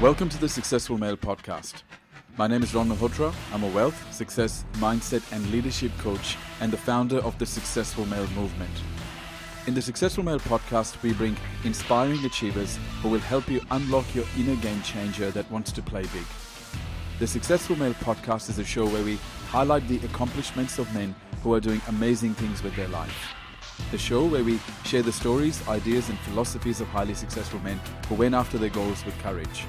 Welcome to the Successful Male Podcast. My name is Ron Malhotra. I'm a wealth, success, mindset, and leadership coach and the founder of the Successful Male Movement. In the Successful Male Podcast, we bring inspiring achievers who will help you unlock your inner game changer that wants to play big. The Successful Male Podcast is a show where we highlight the accomplishments of men who are doing amazing things with their life. The show where we share the stories, ideas, and philosophies of highly successful men who went after their goals with courage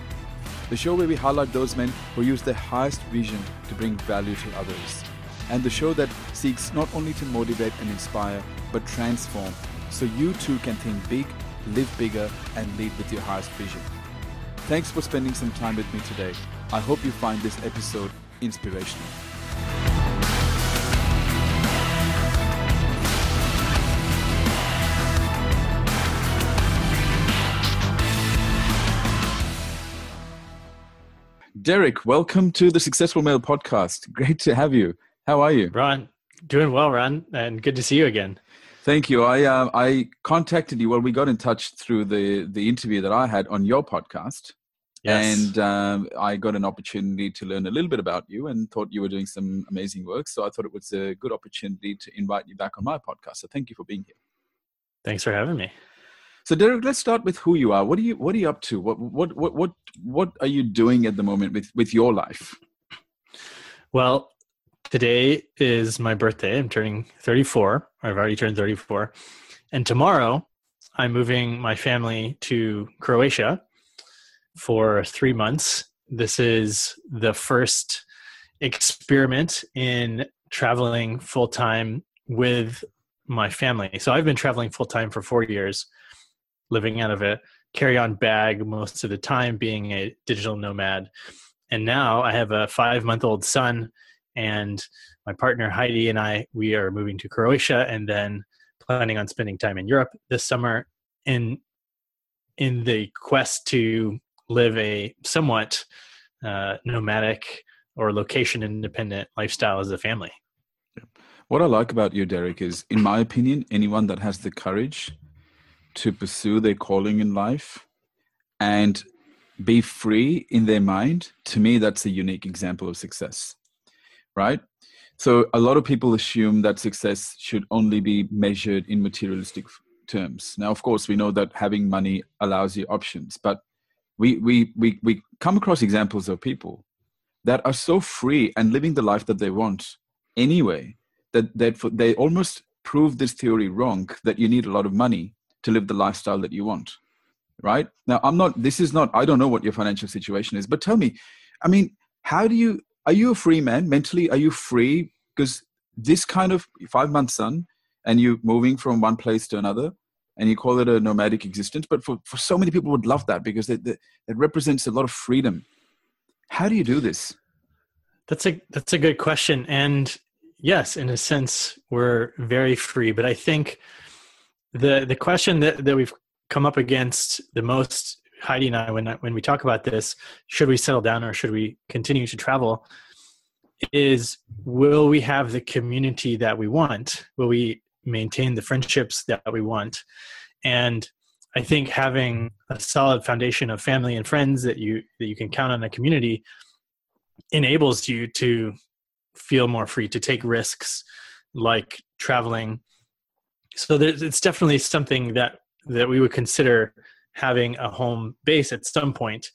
the show where we highlight those men who use their highest vision to bring value to others, and the show that seeks not only to motivate and inspire, but transform so you too can think big, live bigger, and lead with your highest vision. Thanks for spending some time with me today. I hope you find this episode inspirational. Derek, welcome to the Successful Male podcast. Great to have you. How are you? Ron, doing well, Ron, and good to see you again. Thank you. I uh, I contacted you. Well, we got in touch through the the interview that I had on your podcast, yes. and um, I got an opportunity to learn a little bit about you, and thought you were doing some amazing work. So I thought it was a good opportunity to invite you back on my podcast. So thank you for being here. Thanks for having me. So Derek, let's start with who you are. What are you What are you up to? What What What What What are you doing at the moment with with your life? Well, today is my birthday. I'm turning 34. I've already turned 34, and tomorrow I'm moving my family to Croatia for three months. This is the first experiment in traveling full time with my family. So I've been traveling full time for four years living out of a carry on bag most of the time, being a digital nomad. And now I have a five month old son, and my partner Heidi and I, we are moving to Croatia and then planning on spending time in Europe this summer in in the quest to live a somewhat uh, nomadic or location independent lifestyle as a family. What I like about you, Derek, is, in my opinion, anyone that has the courage to pursue their calling in life and be free in their mind, to me, that's a unique example of success, right? So, a lot of people assume that success should only be measured in materialistic terms. Now, of course, we know that having money allows you options, but we, we, we, we come across examples of people that are so free and living the life that they want anyway that, that they almost prove this theory wrong that you need a lot of money to live the lifestyle that you want right? Now i'm not this is not i don't know what your financial situation is but tell me i mean how do you are you a free man? Mentally are you free? Because this kind of five month son and you moving from one place to another and you call it a nomadic existence but for, for so many people would love that because it, it represents a lot of freedom. How do you do this? That's a that's a good question. And yes in a sense we're very free but i think the the question that, that we've come up against the most heidi and i when when we talk about this should we settle down or should we continue to travel is will we have the community that we want? Will we maintain the friendships that we want? And i think having a solid foundation of family and friends that you that you can count on a community enables you to feel more free to take risks like traveling so it's definitely something that that we would consider having a home base at some point.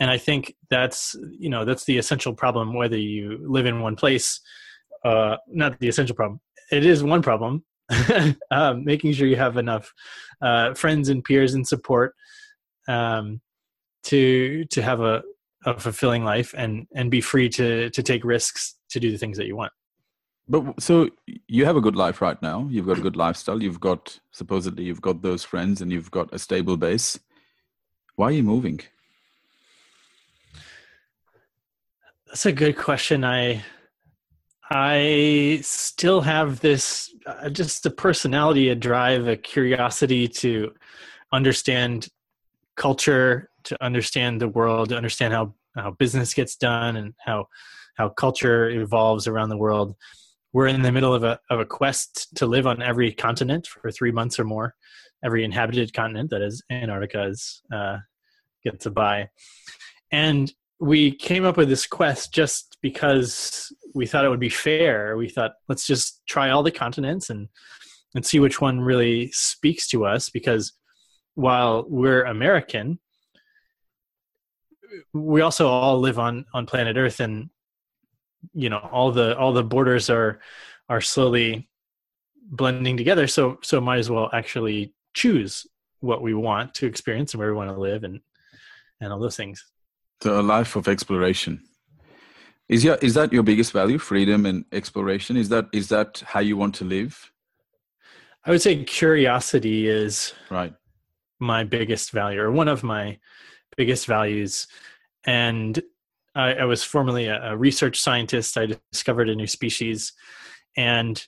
And i think that's you know that's the essential problem whether you live in one place uh not the essential problem it is one problem. Um, making sure you have enough uh, friends and peers and support um, to to have a, a fulfilling life and and be free to to take risks to do the things that you want but so you have a good life right now. You've got a good lifestyle. You've got supposedly you've got those friends and you've got a stable base. Why are you moving? That's a good question. I I still have this uh, just a personality, a drive, a curiosity to understand culture, to understand the world, to understand how how business gets done and how how culture evolves around the world we're in the middle of a of a quest to live on every continent for three months or more, every inhabited continent that is Antarctica is uh, gets a bye, and we came up with this quest just because we thought it would be fair. We thought let's just try all the continents and and see which one really speaks to us because while we're American, we also all live on on planet Earth and you know all the all the borders are are slowly blending together. So so might as well actually choose what we want to experience and where we want to live and and all those things. So a life of exploration. Is your is that your biggest value freedom and exploration? Is that is that how you want to live? I would say curiosity is right. my biggest value or one of my biggest values. And I, I was formerly a, a research scientist. I discovered a new species. And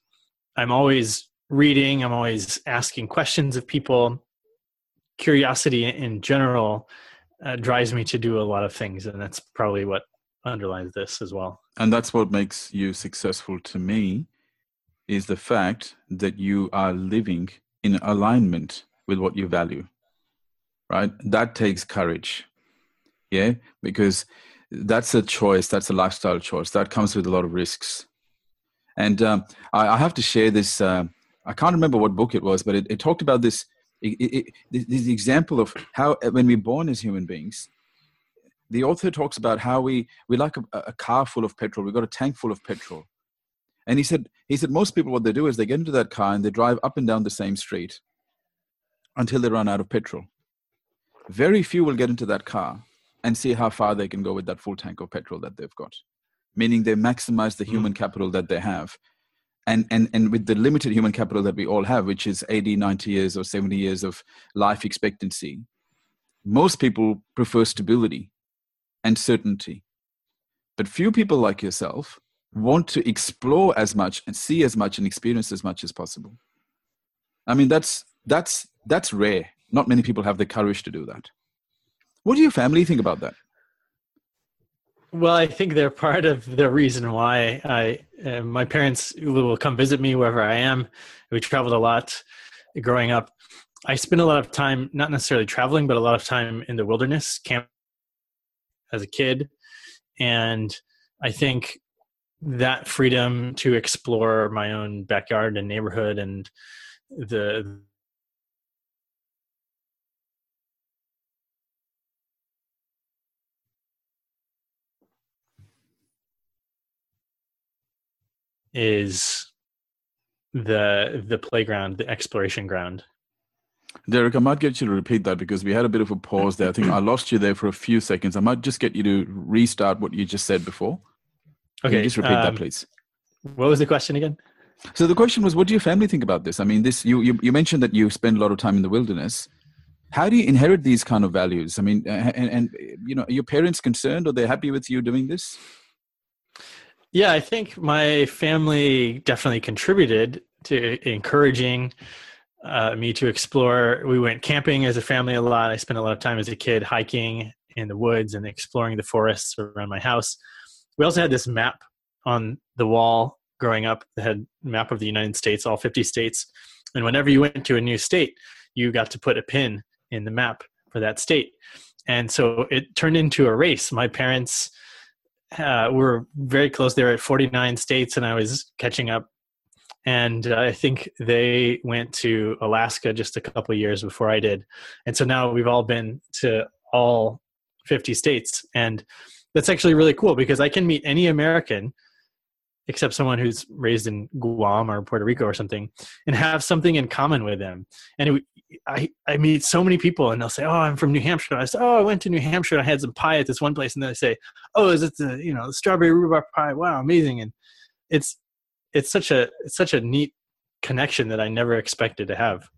i'm always reading i'm always asking questions of people. Curiosity in general uh, drives me to do a lot of things and that's probably what underlies this as well. And that's what makes you successful to me is the fact that you are living in alignment with what you value right? That takes courage yeah? Because that's a choice that's a lifestyle choice. That comes with a lot of risks. And um, I, I, have to share this uh, i can't remember what book it was but it, it talked about this it, it, this example of how when we're born as human beings the author talks about how we we like a, a car full of petrol we've got a tank full of petrol. And he said he said most people what they do is they get into that car and they drive up and down the same street until they run out of petrol. Very few will get into that car and see how far they can go with that full tank of petrol that they've got meaning they maximize the human mm. capital that they have. And, and and with the limited human capital that we all have which is 80 90 years or 70 years of life expectancy most people prefer stability and certainty. But few people like yourself want to explore as much and see as much and experience as much as possible. I mean that's that's that's rare. Not many people have the courage to do that what do your family think about that? Well, I think they're part of the reason why I uh, my parents will come visit me wherever I am. We traveled a lot growing up. I spent a lot of time not necessarily traveling, but a lot of time in the wilderness camp as a kid, and I think that freedom to explore my own backyard and neighborhood and the is the the playground, the exploration ground. Derek, I might get you to repeat that because we had a bit of a pause there. I think I lost you there for a few seconds. I might just get you to restart what you just said before. Okay, just repeat um, that, please. What was the question again? So the question was, what do your family think about this? I mean, this you you, you mentioned that you spend a lot of time in the wilderness. How do you inherit these kind of values? I mean, and, and you know, are your parents concerned or they're happy with you doing this? Yeah, I think my family definitely contributed to encouraging uh, me to explore. We went camping as a family a lot. I spent a lot of time as a kid hiking in the woods and exploring the forests around my house. We also had this map on the wall growing up that had map of the United States, all 50 states. And whenever you went to a new state, you got to put a pin in the map for that state. And so it turned into a race. My parents uh, we're very close. They're at 49 states, and I was catching up. And uh, I think they went to Alaska just a couple years before I did, and so now we've all been to all 50 states, and that's actually really cool because I can meet any American except someone who's raised in Guam or Puerto Rico or something, and have something in common with them. And I, I meet so many people and they'll say, Oh, I'm from New Hampshire. I say, Oh, I went to New Hampshire. And I had some pie at this one place. And then they say, Oh, is it the, you know, the strawberry rhubarb pie? Wow, amazing. And it's, it's such a, it's such a neat connection that I never expected to have.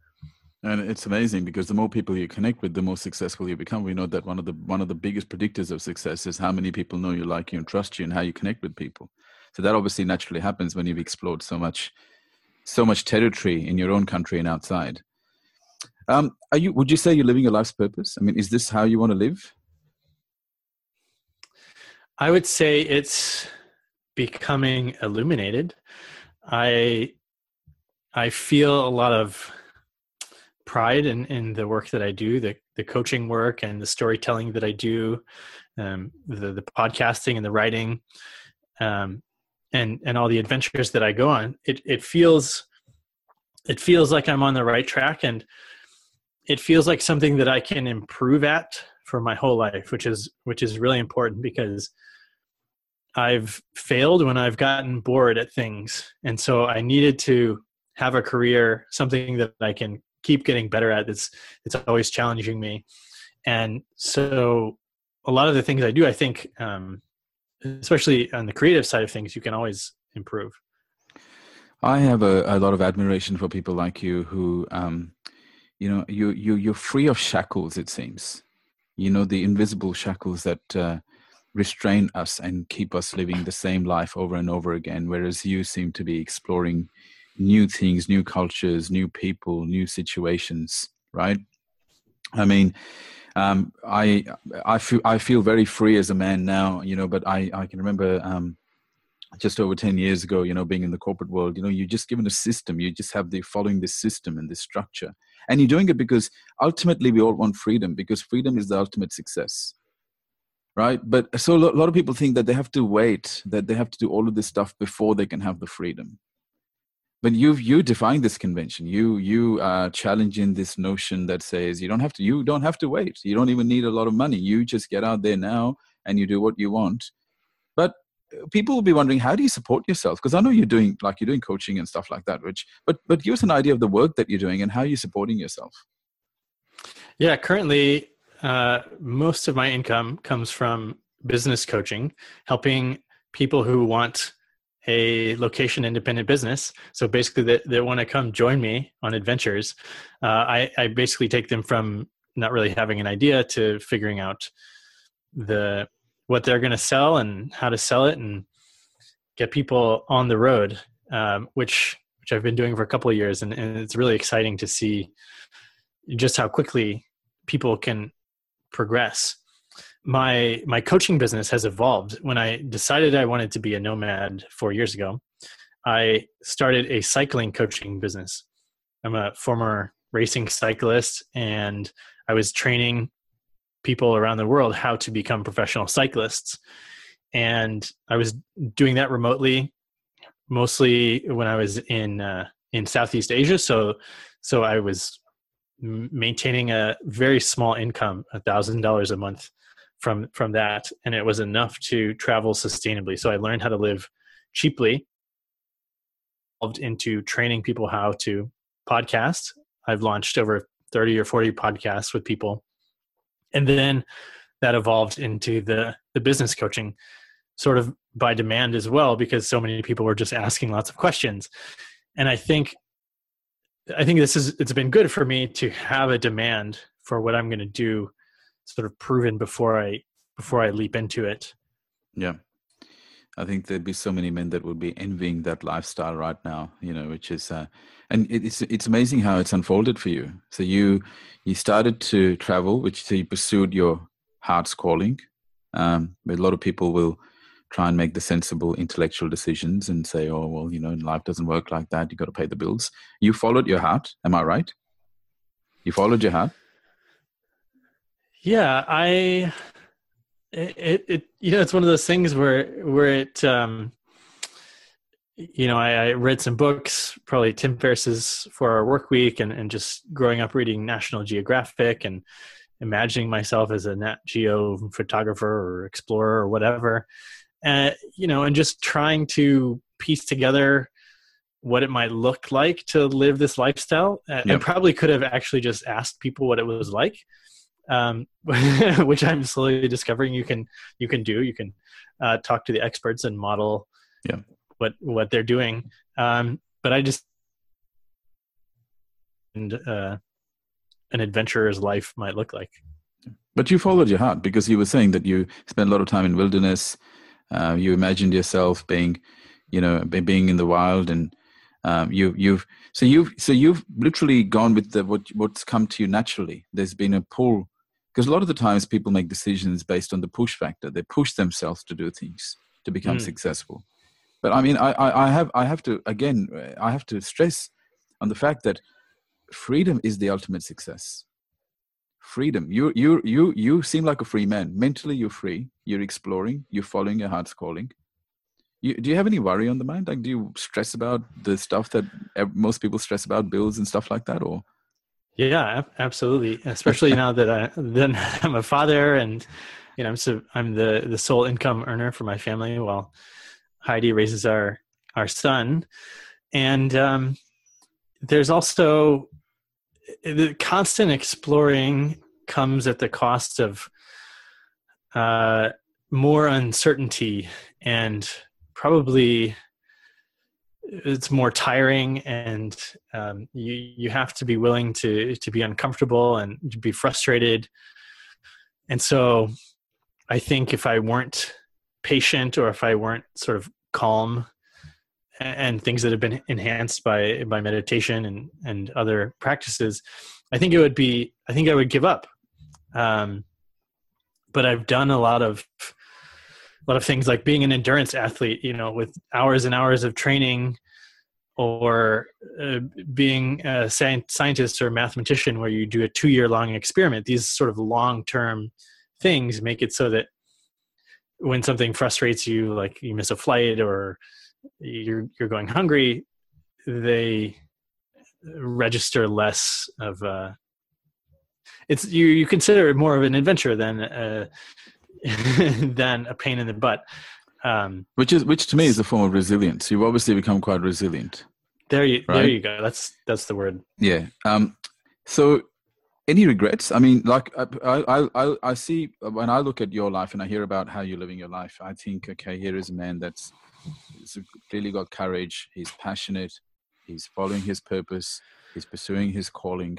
And it's amazing because the more people you connect with, the more successful you become. We know that one of the one of the biggest predictors of success is how many people know you, like you, and trust you, and how you connect with people. So that obviously naturally happens when you've explored so much, so much territory in your own country and outside. Um, are you? Would you say you're living your life's purpose? I mean, is this how you want to live? I would say it's becoming illuminated. I I feel a lot of pride in, in the work that I do, the, the coaching work and the storytelling that I do, um, the, the podcasting and the writing, um, and, and all the adventures that I go on, it, it feels, it feels like I'm on the right track and it feels like something that I can improve at for my whole life, which is, which is really important because I've failed when I've gotten bored at things. And so I needed to have a career, something that I can keep getting better at. It's it's always challenging me, and so a lot of the things I do, I think, um, especially on the creative side of things, you can always improve. I have a, a lot of admiration for people like you who, um, you know, you you you're free of shackles. It seems, you know, the invisible shackles that. Uh, restrain us and keep us living the same life over and over again whereas you seem to be exploring new things, new cultures, new people, new situations, right? I mean, um, I I feel I feel very free as a man now, you know. But I I can remember um, just over ten years ago, you know, being in the corporate world, you know, you're just given a system. You just have the following this system and this structure, and you're doing it because ultimately we all want freedom because freedom is the ultimate success, right? But so a lot of people think that they have to wait, that they have to do all of this stuff before they can have the freedom. But you've you define this convention. You you are challenging this notion that says you don't have to you don't have to wait. You don't even need a lot of money. You just get out there now and you do what you want people will be wondering how do you support yourself because i know you're doing like you're doing coaching and stuff like that which but but give us an idea of the work that you're doing and how you're supporting yourself yeah currently uh, most of my income comes from business coaching helping people who want a location independent business. So basically, they, they want to come join me on adventures. Uh, I, I basically take them from not really having an idea to figuring out the what they're going to sell and how to sell it and get people on the road, um, which which I've been doing for a couple of years, and, and it's really exciting to see just how quickly people can progress. My my coaching business has evolved. When i decided i wanted to be a nomad four years ago i started a cycling coaching business. I'm a former racing cyclist and i was training people around the world how to become professional cyclists. And i was doing that remotely mostly when i was in uh, in southeast asia. So so i was maintaining a very small income a thousand dollars a month from from that. And it was enough to travel sustainably. So i learned how to live cheaply into training people how to podcast. I've launched over 30 or 40 podcasts with people and then that evolved into the the business coaching sort of by demand as well because so many people were just asking lots of questions and i think i think this is it's been good for me to have a demand for what i'm going to do sort of proven before I before I leap into it. Yeah. I think there'd be so many men that would be envying that lifestyle right now, you know, which is, uh, and it's it's amazing how it's unfolded for you. So you you started to travel, which so you pursued your heart's calling. Um, but a lot of people will try and make the sensible intellectual decisions and say, oh well, you know, life doesn't work like that. You got to pay the bills. You followed your heart. Am I right? You followed your heart. Yeah, I it, it you know it's one of those things where where it um you know I, I read some books probably tim ferriss's four hour work week and, and just growing up reading national geographic and imagining myself as a nat geo photographer or explorer or whatever and you know and just trying to piece together what it might look like to live this lifestyle yep. and probably could have actually just asked people what it was like um, which I'm slowly discovering you can you can do. You can uh, talk to the experts and model yeah. what what they're doing. Um, but I just and uh, an adventurer's life might look like. But you followed your heart because you were saying that you spent a lot of time in wilderness. Uh, you imagined yourself being, you know, being in the wild, and um, you, you've so you've so you've literally gone with the what what's come to you naturally. There's been a pull because a lot of the times people make decisions based on the push factor. They push themselves to do things to become mm. successful. But i mean I, I, I have i have to again i have to stress on the fact that freedom is the ultimate success. Freedom. You you you you seem like a free man. Mentally you're free. You're exploring. You're following your heart's calling. You, do you have any worry on the mind? Like do you stress about the stuff that most people stress about bills and stuff like that or yeah absolutely. Especially now that i then i'm a father and you know i'm so i'm the the sole income earner for my family while heidi raises our our son. And um there's also the constant exploring comes at the cost of uh, more uncertainty and probably it's more tiring and um, you you have to be willing to to be uncomfortable and to be frustrated. And so i think if i weren't patient or if i weren't sort of calm and things that have been enhanced by by meditation and and other practices i think it would be i think i would give up. Um but i've done a lot of a lot of things like being an endurance athlete you know with hours and hours of training or uh, being a scientist or a mathematician where you do a two year long experiment. These sort of long term things make it so that when something frustrates you like you miss a flight or you're you're going hungry, they register less of uh it's you you consider it more of an adventure than uh than a pain in the butt um which is which to me is a form of resilience you've obviously become quite resilient there you right? there you go that's that's the word yeah um so any regrets i mean like I, I i i see when i look at your life and i hear about how you're living your life i think okay here is a man that's he's clearly got courage. He's passionate. He's following his purpose. He's pursuing his calling.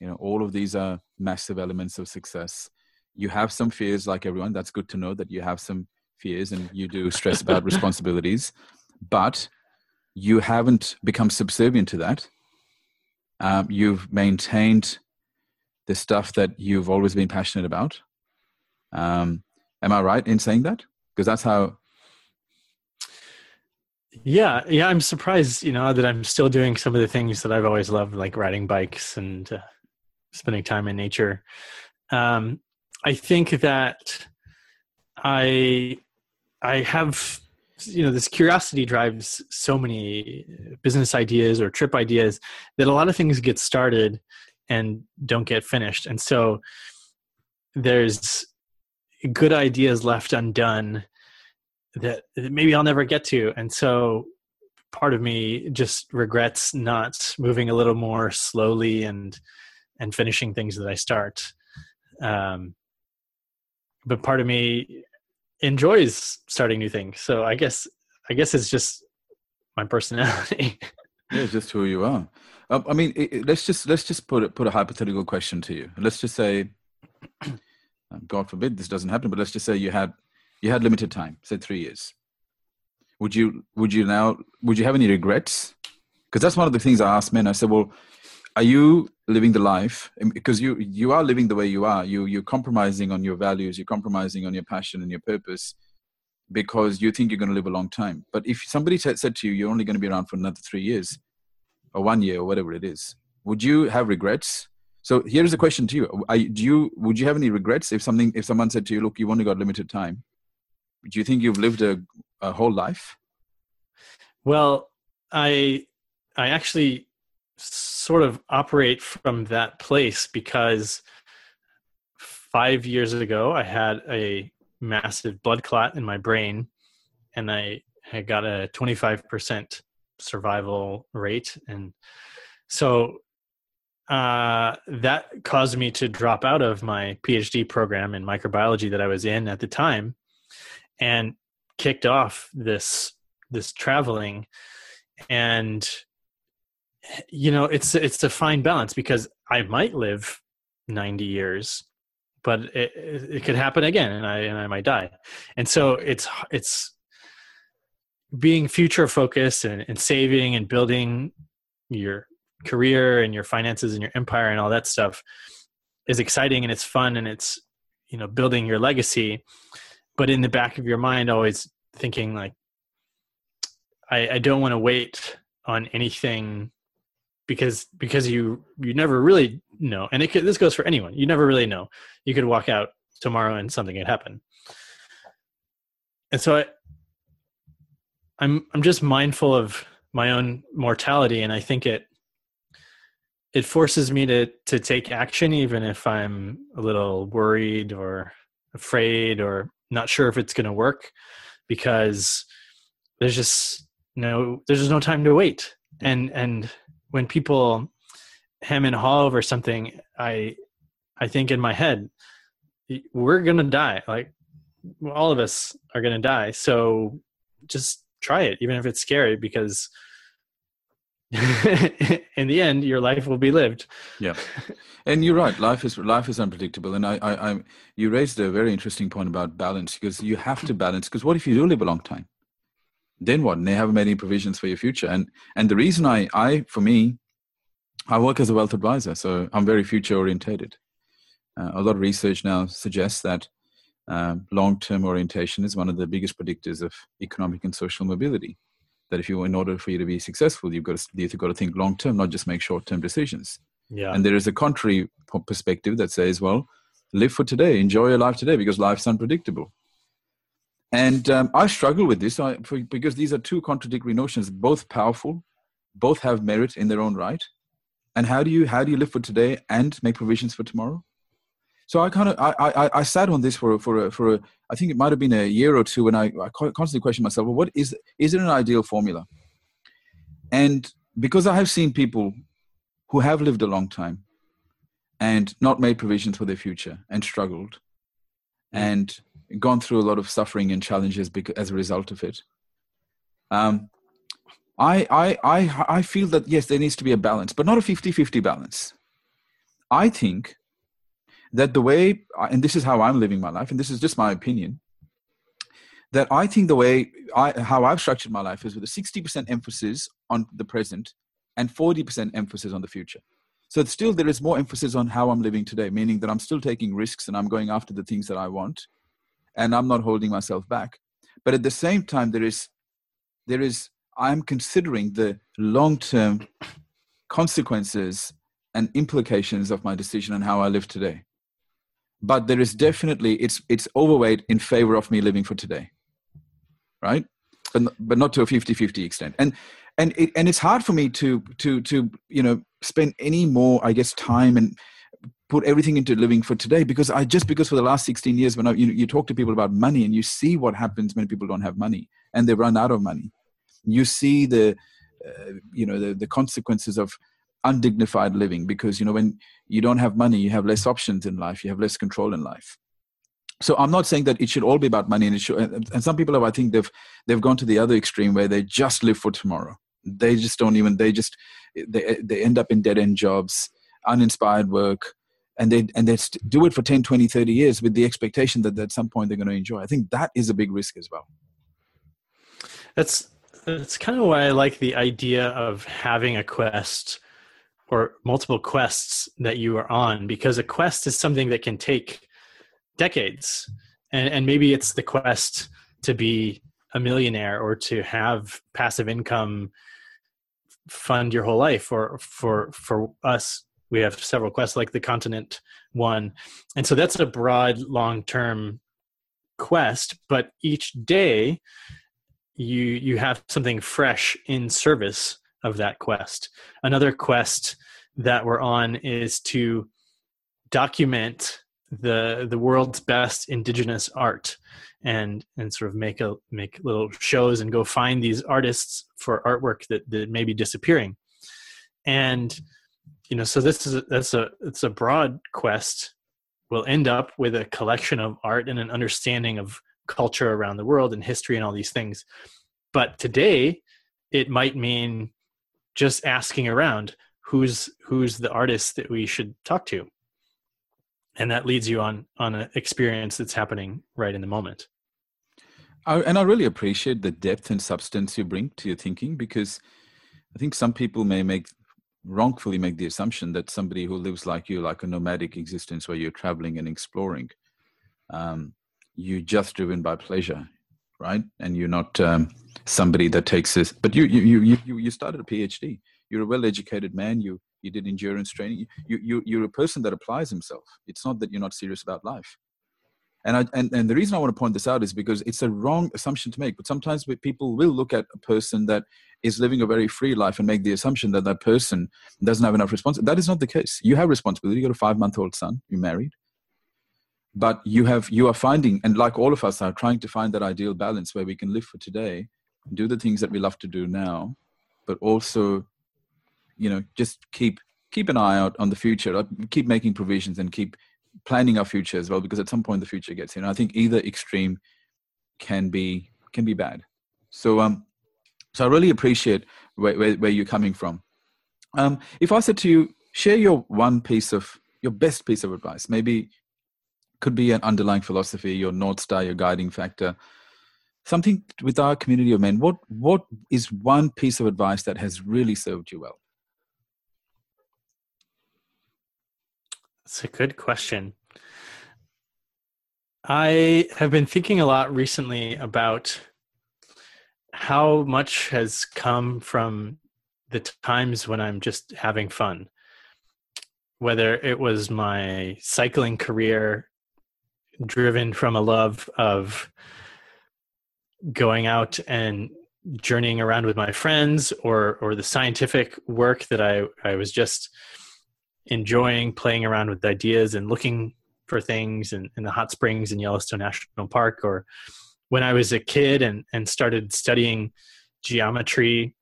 You know, all of these are massive elements of success. You have some fears, like everyone. That's good to know that you have some fears and you do stress about responsibilities, but you haven't become subservient to that. Um, you've maintained the stuff that you've always been passionate about. Um, am I right in saying that? Because that's how yeah, yeah, I'm surprised, you know, that I'm still doing some of the things that I've always loved, like riding bikes and uh, spending time in nature. Um, I think that I I have you know this curiosity drives so many business ideas or trip ideas that a lot of things get started and don't get finished, and so there's good ideas left undone that maybe I'll never get to. And so part of me just regrets not moving a little more slowly and and finishing things that I start. Um, but part of me enjoys starting new things. So I guess I guess it's just my personality. yeah, just who you are. Um, I mean, it, it, let's just let's just put it, put a hypothetical question to you. Let's just say, um, God forbid this doesn't happen, but let's just say you had you had limited time, say three years. Would you would you now would you have any regrets? Because that's one of the things I asked men. I said, well, are you living the life um, because you you are living the way you are. You you're compromising on your values you're compromising on your passion and your purpose because you think you're going to live a long time. But if somebody said, said to you you're only going to be around for another three years or one year or whatever it is would you have regrets? So here's a question to you. Do you would you have any regrets if something if someone said to you look you've only got limited time. Do you think you've lived a, a whole life? Well, I I actually sort of operate from that place because five years ago I had a massive blood clot in my brain and I had got a 25% survival rate. And so uh, that caused me to drop out of my PhD program in microbiology that I was in at the time and kicked off this this traveling and you know it's it's a fine balance because i might live 90 years but it, it could happen again and i and i might die. And so it's it's being future focused and, and saving and building your career and your finances and your empire and all that stuff is exciting and it's fun and it's you know building your legacy but in the back of your mind always thinking like i, I don't want to wait on anything because because you you never really know. And it could, this goes for anyone. You never really know. You could walk out tomorrow and something could happen. And so I, I'm I'm just mindful of my own mortality, and I think it it forces me to to take action, even if I'm a little worried or afraid or not sure if it's going to work, because there's just no there's just no time to wait. And and when people hem and haw over something, I I think in my head, we're gonna die. Like all of us are gonna die. So just try it, even if it's scary, because in the end, your life will be lived. Yeah, and you're right. Life is life is unpredictable, and I, I, I, you raised a very interesting point about balance because you have to balance. Because what if you do live a long time? Then what? And they haven't made any provisions for your future. And and the reason I, I for me, I work as a wealth advisor, so I'm very future orientated. Uh, a lot of research now suggests that um, long-term orientation is one of the biggest predictors of economic and social mobility. That if you, in order for you to be successful, you've got to you've got to think long-term, not just make short-term decisions. Yeah. And there is a contrary perspective that says, well, live for today, enjoy your life today, because life's unpredictable. And um, I struggle with this I, for, because these are two contradictory notions, both powerful, both have merit in their own right. And how do you how do you live for today and make provisions for tomorrow? So I kind of I, I I sat on this for for a, for a, I think it might have been a year or two, and I, I constantly question myself, well, what is is it an ideal formula? And because I have seen people who have lived a long time and not made provisions for their future and struggled and gone through a lot of suffering and challenges as a result of it. Um, I, I, I, I feel that yes, there needs to be a balance, but not a 50 50 balance. I think that the way, and this is how I'm living my life, and this is just my opinion, that I think the way I, how I've structured my life is with a 60% emphasis on the present and 40% emphasis on the future. So still there is more emphasis on how I'm living today, meaning that I'm still taking risks and I'm going after the things that I want and I'm not holding myself back. But at the same time, there is, there is, I'm considering the long-term consequences and implications of my decision and how I live today. But there is definitely it's it's overweight in favor of me living for today right? But, but not to a 50-50 extent. And and it, and it's hard for me to to to you know spend any more i guess time and put everything into living for today because i just because for the last 16 years when I, you, you talk to people about money and you see what happens when people don't have money and they run out of money. You see the uh, you know the, the consequences of undignified living because you know when you don't have money you have less options in life you have less control in life. So i'm not saying that it should all be about money and it should and some people have i think they've they've gone to the other extreme where they just live for tomorrow. They just don't even they just they, they end up in dead end jobs uninspired work and they and they do it for 10 20 30 years with the expectation that at some point they're going to enjoy. I think that is a big risk as well. That's that's kind of why i like the idea of having a quest or multiple quests that you are on because a quest is something that can take decades and, and maybe it's the quest to be a millionaire or to have passive income fund your whole life or for for us. We have several quests like the continent one. And so that's a broad long term quest but each day you you have something fresh in service of that quest. Another quest that we're on is to document the the world's best indigenous art and and sort of make a make little shows and go find these artists for artwork that, that may be disappearing. And you know so this is a, that's a it's a broad quest. We'll end up with a collection of art and an understanding of culture around the world and history and all these things. But today it might mean just asking around who's who's the artist that we should talk to and that leads you on on an experience that's happening right in the moment I, and i really appreciate the depth and substance you bring to your thinking because i think some people may make wrongfully make the assumption that somebody who lives like you like a nomadic existence where you're traveling and exploring um, you're just driven by pleasure right? And you're not um, somebody that takes this. But you you you you you started a PhD. you're a well-educated man. You you did endurance training. You you you're a person that applies himself. It's not that you're not serious about life. And, I, and, and the reason I want to point this out is because it's a wrong assumption to make. But sometimes people will look at a person that is living a very free life and make the assumption that that person doesn't have enough responsibility. That is not the case. You have responsibility. You got a five month old son. You're married. But you have you are finding, and like all of us are trying to find that ideal balance where we can live for today, do the things that we love to do now, but also, you know, just keep keep an eye out on the future. Keep making provisions and keep planning our future as well because at some point the future gets here. And i think either extreme can be can be bad. So um so i really appreciate where, where, where you're coming from. Um if i said to you share your one piece of your best piece of advice maybe could be an underlying philosophy your north star your guiding factor something with our community of men what what is one piece of advice that has really served you well That's a good question. I have been thinking a lot recently about how much has come from the times when I'm just having fun. Whether it was my cycling career driven from a love of going out and journeying around with my friends or or the scientific work that I, I was just enjoying playing around with ideas and looking for things in, in the hot springs in Yellowstone National Park, or when I was a kid and, and started studying geometry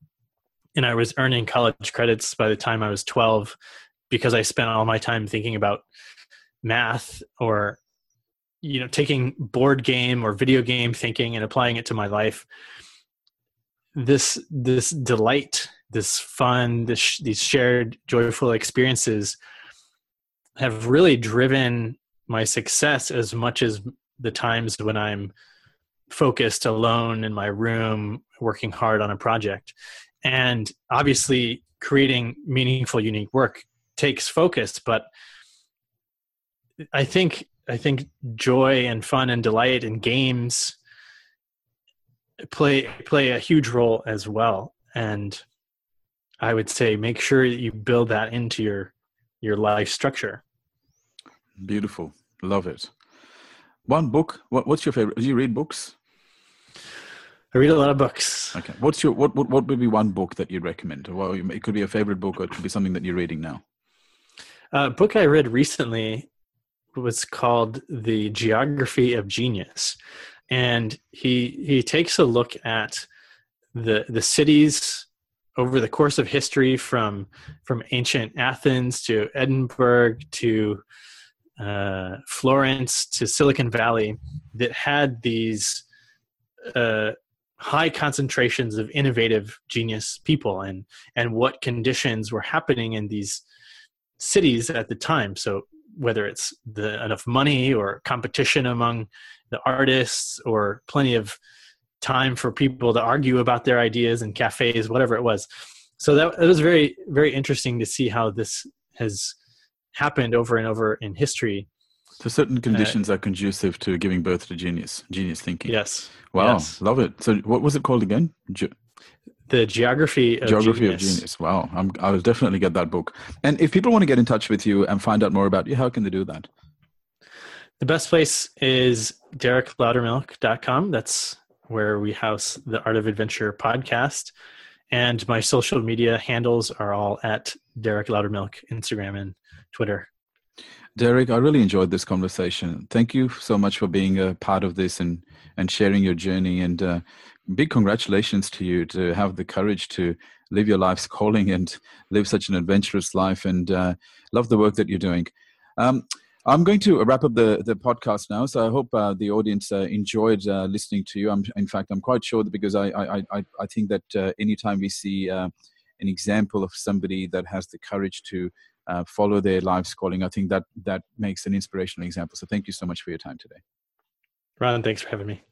and I was earning college credits by the time I was 12 because I spent all my time thinking about math or you know taking board game or video game thinking and applying it to my life. This this delight this fun, this, these shared joyful experiences have really driven my success as much as the times when I'm focused alone in my room working hard on a project. And obviously, creating meaningful, unique work takes focus, but I think I think joy and fun and delight and games play play a huge role as well. And I would say make sure that you build that into your your life structure. Beautiful, love it. One book. What, what's your favorite? Do you read books? I read a lot of books. Okay. What's your what? What, what would be one book that you'd recommend? Well, it could be a favorite book, or it could be something that you're reading now. A book I read recently was called "The Geography of Genius," and he he takes a look at the the cities over the course of history from from ancient Athens to Edinburgh to uh, Florence to Silicon Valley that had these uh, high concentrations of innovative genius people and and what conditions were happening in these cities at the time. So whether it's the enough money or competition among the artists or plenty of time for people to argue about their ideas in cafes, whatever it was. So that it was very, very interesting to see how this has happened over and over in history. So certain conditions uh, are conducive to giving birth to genius, genius thinking. Yes. Wow, yes. love it. So what was it called again? Ge- the geography of geography genius. of genius. Wow, I'm, I will definitely get that book. And if people want to get in touch with you and find out more about you, how can they do that? The best place is derekloudermilk.com. That's where we house the Art of Adventure podcast. And my social media handles are all at Derek Loudermilk, Instagram and Twitter. Derek, I really enjoyed this conversation. Thank you so much for being a part of this and, and sharing your journey. And uh, big congratulations to you to have the courage to live your life's calling and live such an adventurous life. And uh, love the work that you're doing. Um, I'm going to wrap up the, the podcast now. So I hope uh, the audience uh, enjoyed uh, listening to you. I'm, in fact, I'm quite sure that because I, I, I, I think that uh, anytime we see uh, an example of somebody that has the courage to uh, follow their life's calling, I think that that makes an inspirational example. So thank you so much for your time today. Ron, thanks for having me.